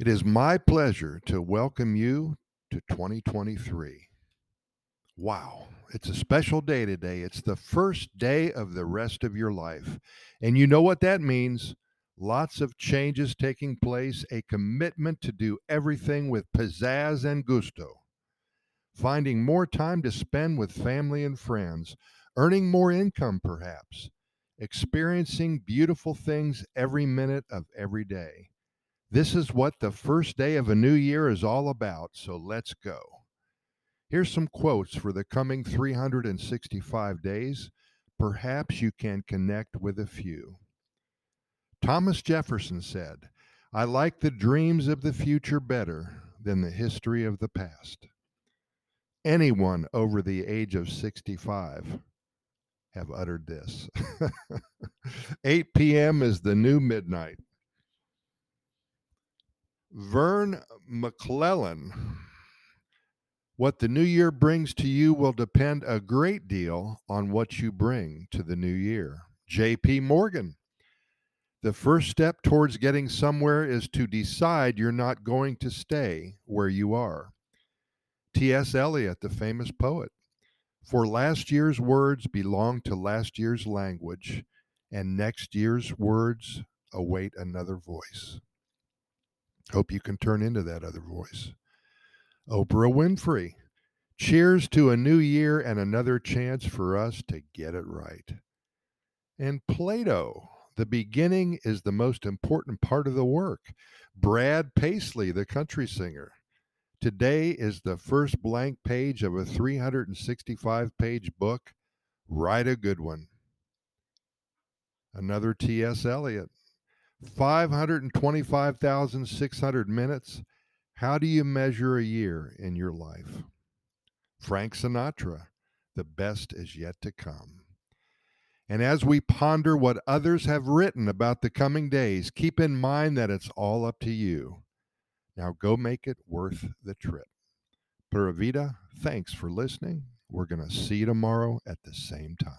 It is my pleasure to welcome you to 2023. Wow, it's a special day today. It's the first day of the rest of your life. And you know what that means? Lots of changes taking place, a commitment to do everything with pizzazz and gusto, finding more time to spend with family and friends, earning more income perhaps, experiencing beautiful things every minute of every day. This is what the first day of a new year is all about, so let's go. Here's some quotes for the coming 365 days. Perhaps you can connect with a few. Thomas Jefferson said, I like the dreams of the future better than the history of the past. Anyone over the age of 65 have uttered this. 8 p.m. is the new midnight. Vern McLellan. What the new year brings to you will depend a great deal on what you bring to the new year. J.P. Morgan. The first step towards getting somewhere is to decide you're not going to stay where you are. T.S. Eliot, the famous poet. For last year's words belong to last year's language, and next year's words await another voice. Hope you can turn into that other voice. Oprah Winfrey. Cheers to a new year and another chance for us to get it right. And Plato. The beginning is the most important part of the work. Brad Paisley, the country singer. Today is the first blank page of a 365 page book. Write a good one. Another T.S. Eliot. 525,600 minutes. How do you measure a year in your life? Frank Sinatra, the best is yet to come. And as we ponder what others have written about the coming days, keep in mind that it's all up to you. Now go make it worth the trip. Pura Vida, thanks for listening. We're going to see you tomorrow at the same time.